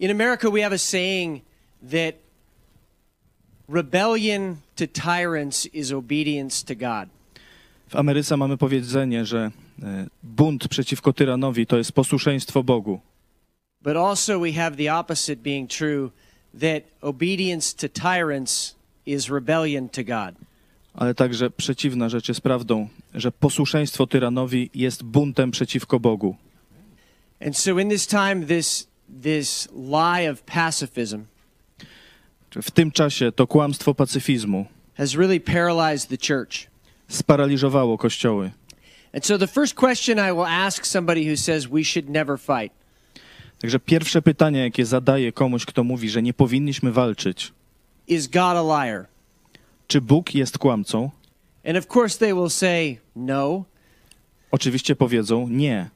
In America, we have a saying that rebellion to tyrants is obedience to God. W Ameryce mamy powiedzenie, że e, bunt przeciwko tyranowi to jest posłuszeństwo Bogu. But also, we have the opposite being true that obedience to tyrants is rebellion to God. Ale także przeciwna rzecz jest prawdą, że posłuszeństwo tyranowi jest buntem przeciwko Bogu. And so, in this time, this, this lie of pacifism W tym czasie to kłamstwo pacyfizmu has really paralyzed the church. sparaliżowało kościoły. And so, the first question I will ask somebody who says we should never fight Także pierwsze pytanie, jakie zadaję komuś, kto mówi, że nie powinniśmy walczyć, is God a liar? czy Bóg jest kłamcą? And of course, they will say no. Oczywiście powiedzą nie.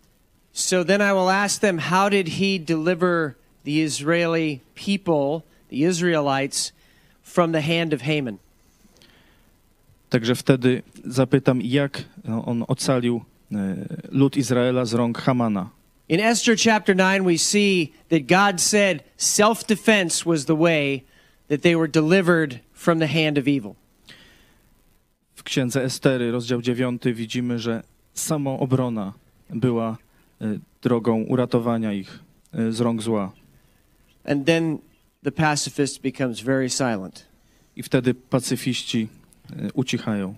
So then I will ask them, how did he deliver the Israeli people, the Israelites, from the hand of Haman? Także wtedy zapytam, jak on ocalił e, lud Izraela z rąk Hamana. In Esther chapter 9, we see that God said self defense was the way that they were delivered from the hand of evil. W księdze Estery, rozdział 9, widzimy, że samoobrona była drogą uratowania ich e, z rąk zła. And then the pacifist becomes very silent. I wtedy pacyfiści e, ucichają.